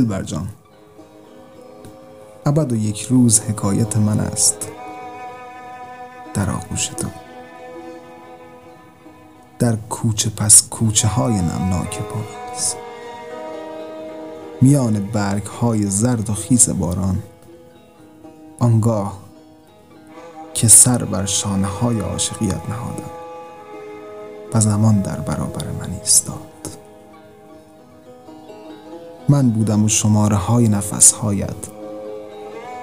دل جان. ابد و یک روز حکایت من است در آغوش تو. در کوچه پس کوچه های نمناک پاییز میان برگ های زرد و خیس باران. آنگاه که سر بر شانه های عاشقیت نهادم و زمان در برابر من ایستاد. من بودم و شماره های نفس هایت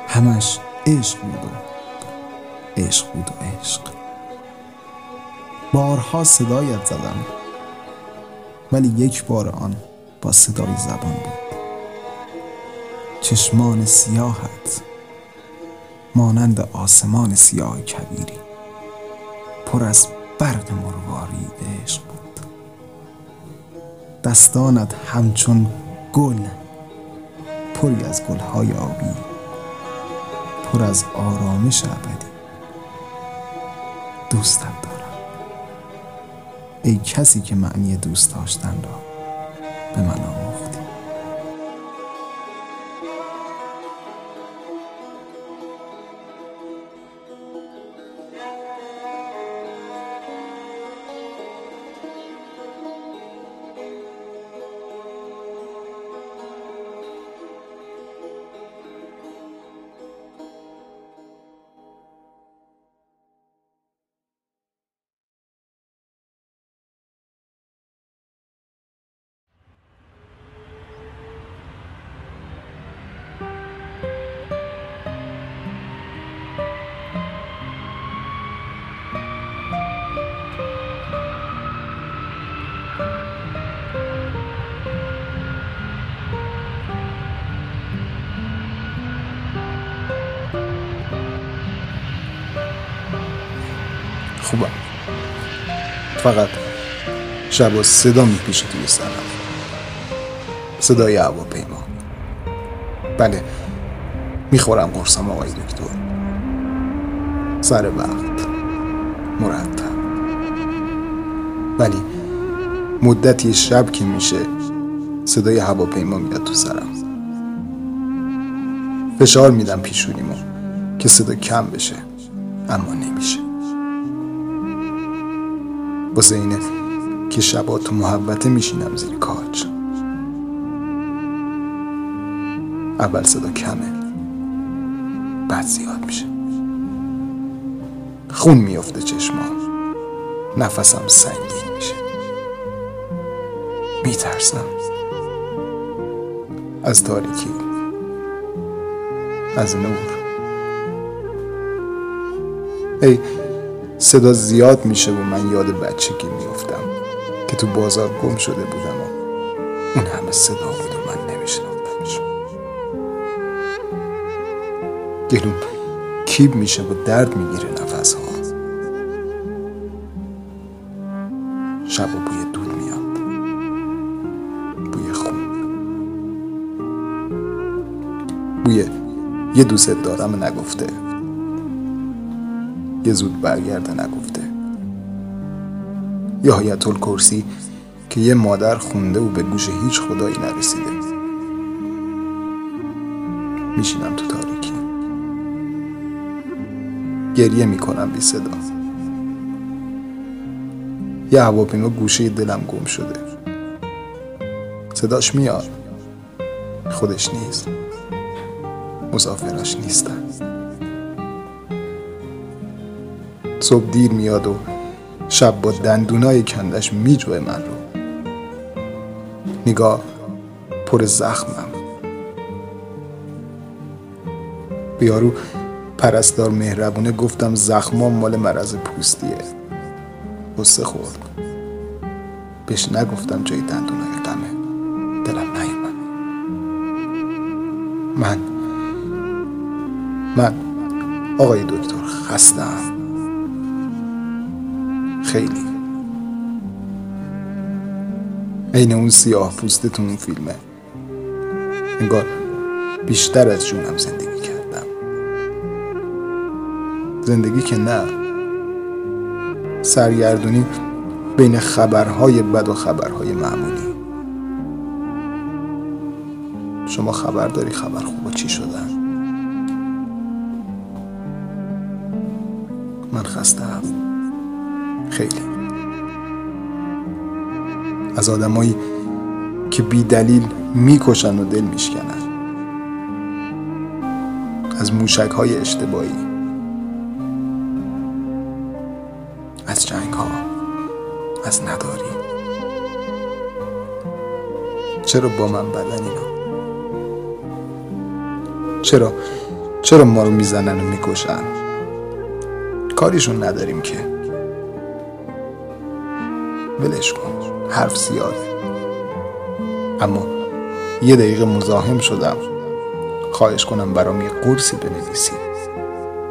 همش عشق بود و عشق بود و عشق. بارها صدایت زدم ولی یک بار آن با صدای زبان بود. چشمان سیاهت مانند آسمان سیاه کبیری پر از برق مرواری عشق بود. دستانت همچون گل پری از گلهای آبی پر از آرامش ابدی. دوستت دارم. ای کسی که معنی دوست داشتن را به من آموختی خوبم. فقط شب و صدا میپیشه توی سرم. صدای هواپیما. بله می‌خورم قرصم آقای دکتر. سر وقت. مرتب. ولی مدتی شب که میشه صدای هواپیما میاد تو سرم. فشار میدم پیشونیمو که صدا کم بشه اما نمیشه. واسه اینه که شبا تو محبته میشینم زیر کاج اول صدا کمه بعد زیاد میشه. خون میفته چشمام نفسم سنگین میشه. میترسم. از تاریکی از نور. ای صدا زیاد میشه و من یاد بچگی میفتم که تو بازار گم شده بودم و اون همه صدا بود و من نمیشناختمش. گلوم کیب میشه و درد می‌گیره نفس ها شب و بوی دود میاد. بوی خون. بوی یه دوست دارم نگفته. یه زود برگرده نگفته. یا حیات کرسی که یه مادر خونده و به گوش هیچ خدایی نرسیده. میشینم تو تاریکی. گریه می‌کنم بی صدا. یه هواپیما گوشه دلم گم شده. صداش میاد. خودش نیست. مسافراش نیستن صبح دیر میاد و شب با دندونای کندش میجوه من رو. نگاه پر زخمم. بیارو پرستار مهربونه گفتم زخمام مال مرض پوستیه. غصه خورد. بهش نگفتم جای دندونای غمه دلم نیومد. من من آقای دکتر خستم. خیلی. عین اون سیاه پوست تو اون فیلمه. انگار بیشتر از جونم زندگی کردم. زندگی که نه. سرگردونی بین خبرهای بد و خبرهای معمولی. شما خبر داری خبر خوبا چی شدن من خستم خیلی. از آدمایی که بی دلیل می‌کشن و دل میشکنن. از موشک های اشتباهی. از جنگ ها از نداری. چرا با من بدن اینا؟ چرا؟ چرا ما رو می‌زنن و می‌کشن؟ کاریشون نداریم که. ولش کن. حرف زیاده. اما یه دقیقه مزاحم شدم. خواهش کنم برام یه قرصی بنویسی.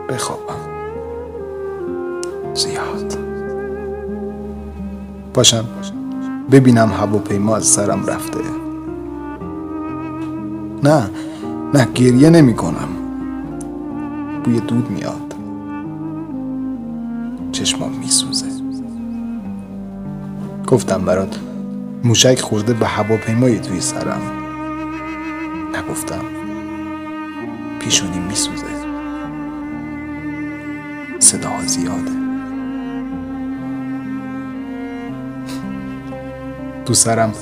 بخوابم. زیاد. باشم. ببینم هواپیما از سرم رفته. نه نه گریه نمی کنم. بوی دود میاد. چشمام میسوزه. گفتم برات. موشک خورده به هواپیمایی توی سرم. نگفتم. پیشونی میسوزه. صداها زیاده. تو سرم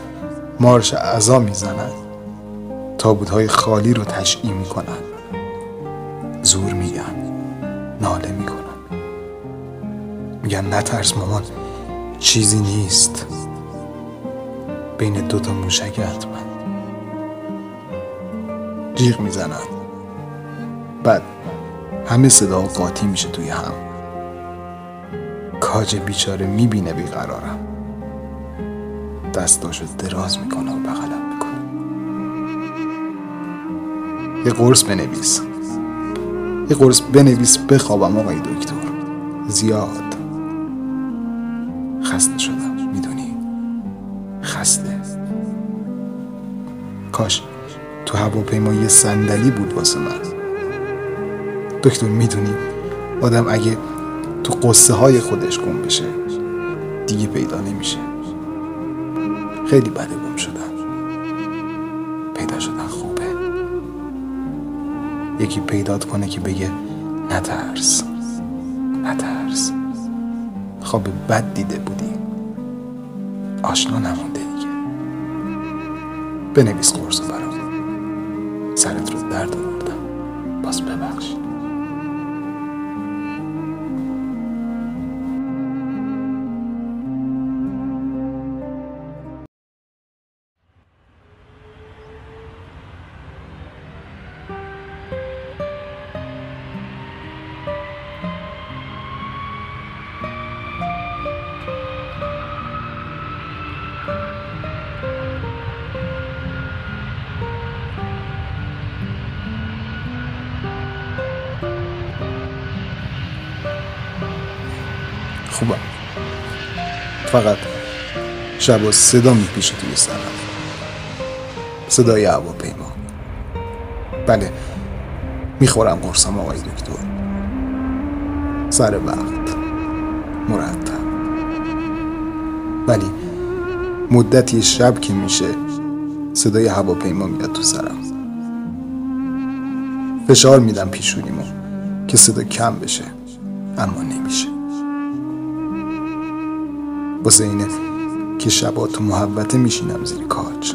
مارش اعضا می‌زنن. تابوت خالی رو تشعی می‌کنن. زور میگن. ناله می‌کنن. میگن نترس مامان. چیزی نیست. بین دوتا موشک حتما. جیغ می‌زنن. بعد همه صدا قاطی میشه توی هم. کاج بیچاره می‌بینه بیقرارم. دستاشو دراز می‌کنه و بغلم می‌کنه. یه قرص بنویس. یه قرص بنویس بخوابم آقای دکتر. زیاد. خسته شدم. می‌دونی؟ خسته. کاش تو هواپیما یه صندلی بود واسه من. دکتر می‌دونی؟ آدم اگه تو قصه های خودش گم بشه دیگه پیدا نمیشه. خیلی بده گم شدم. پیدا شدن خوبه. یکی پیدات کنه که بگه نترس. نترس. خواب بد دیده بودی. آشنا نمونده دیگه. بنویس قرص برام سرت رو درد آوردم. باز ببخش فقط شبا صدا میپیشه توی سرم صدای هواپیما. بله می‌خورم قرصم آقای دکتر. سر وقت. مرتب. ولی مدتی شب که میشه صدای هواپیما میاد تو سرم. فشار میدم پیشونیمو که صدا کم بشه اما نمیشه. واسه اینه که شبا تو محوته میشینم زیر کاج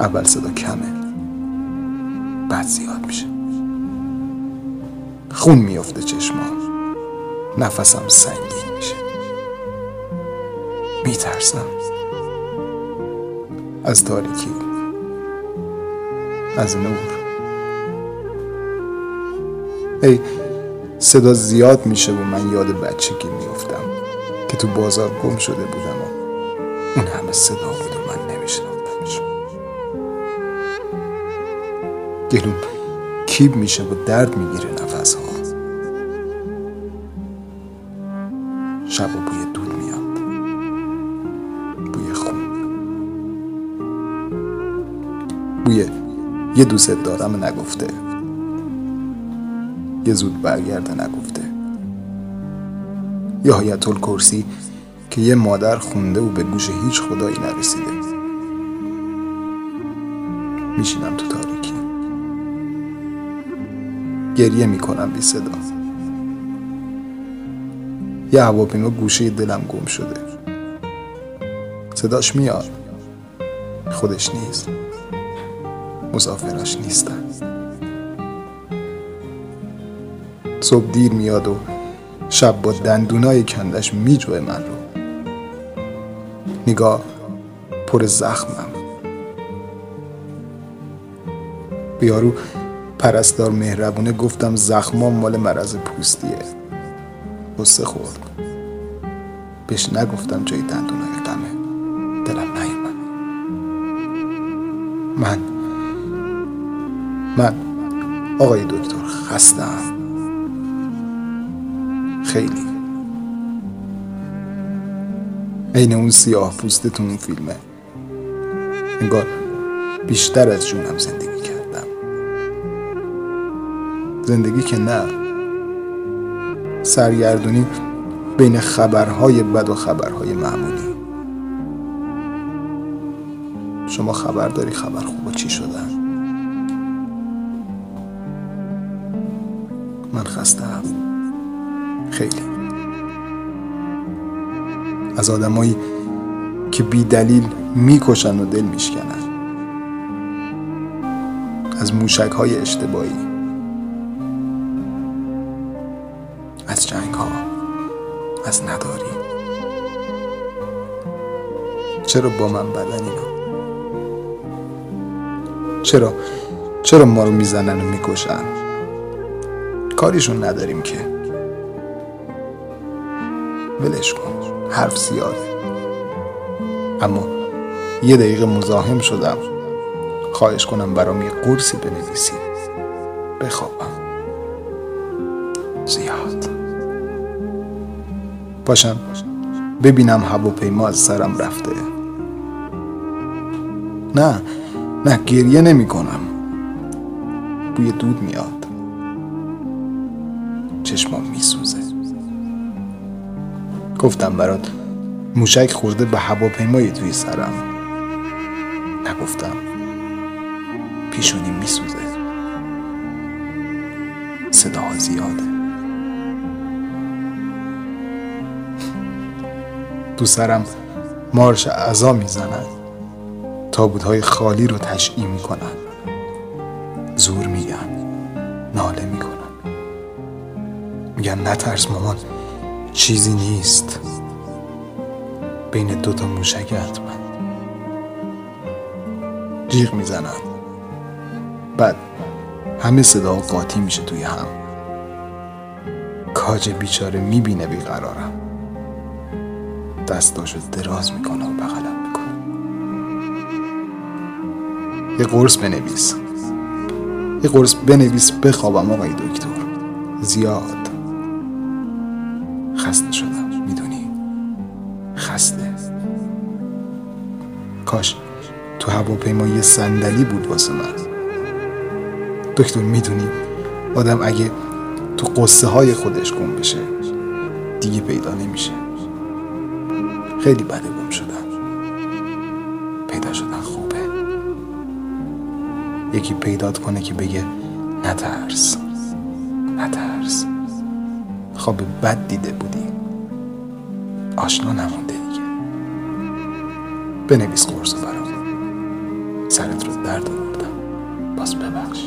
اول صدا کمه بعد زیاد میشه. خون میفته چشمام نفسم سنگین میشه. میترسم. از تاریکی از نور. ای صدا زیاد میشه و من یاد بچگی میفتم که تو بازار گم شده بودم و اون همه صدا بود و من نمیشناختمش گلوم کیب میشه و درد می‌گیره نفس ها شب و بوی دود میاد. بوی خون. بوی یه دوست دارم نگفته. یه زود برگرده نگفته. یا آیت کرسی که یه مادر خونده و به گوش هیچ خدایی نرسیده. میشینم تو تاریکی. گریه می‌کنم بی صدا. یه هواپیما گوشه دلم گم شده. صداش میاد. خودش نیست. مسافراش نیستن. صبح دیر میاد و شب با دندونای کندش میجوه من رو. نگاه پر زخمم. بیارو پرستار مهربونه گفتم زخمام مال مرض پوستیه. غصه خورد. بهش نگفتم جای دندونای غمه. دلم نیومد. من من آقای دکتر خستم. خیلی. عین اون سیاه پوستتون اون فیلمه. انگار بیشتر از جونم زندگی کردم. زندگی که نه. سرگردونی بین خبرهای بد و خبرهای معمولی. شما خبر داری خبر خوب چی شدن من خستم خیلی. از آدمایی که بی دلیل می‌کشن و دل میشکنن. از موشک های اشتباهی. از جنگ ها از نداری. چرا با من بدن اینا؟ چرا؟ چرا ما رو می‌زنن و می‌کشن؟ کاریشون نداریم که. ولش کن. حرف زیاده. اما یه دقیقه مزاحم شدم. خواهش کنم برام یه قرصی بنویسی. بخوابم. زیاد. باشم. ببینم هواپیما از سرم رفته. نه نه گریه نمی کنم. بوی دود میاد. گفتم برات. موشک خورده به هواپیمایی توی سرم. نگفتم. پیشونی میسوزه. صداها زیاده. تو سرم مارش اعضا تابوت خالی رو تشعی می‌کنن. زور میگن. ناله می‌کنن. میگن نترس مامان. چیزی نیست. بین دوتا موشک حتما. جیغ می‌زنن. بعد همه صدا قاطی میشه توی هم. کاج بیچاره می‌بینه بیقرارم دستاشو دراز می‌کنه و بغلم می‌کنه. یه قرص بنویس. یه قرص بنویس بخوابم آقای دکتر. زیاد. خسته شدم. می‌دونی؟ خسته. کاش تو هواپیما یه صندلی بود واسه من. دکتر می‌دونی؟ آدم اگه تو قصه های خودش گم بشه دیگه پیدا نمیشه. خیلی بده گم شدن پیدا شدن خوبه. یکی پیدات کنه که بگه نترس. نترس. خواب بد دیده بودی. آشنا نمونده دیگه. بنویس قرص برام سرت رو درد آوردم. باز ببخش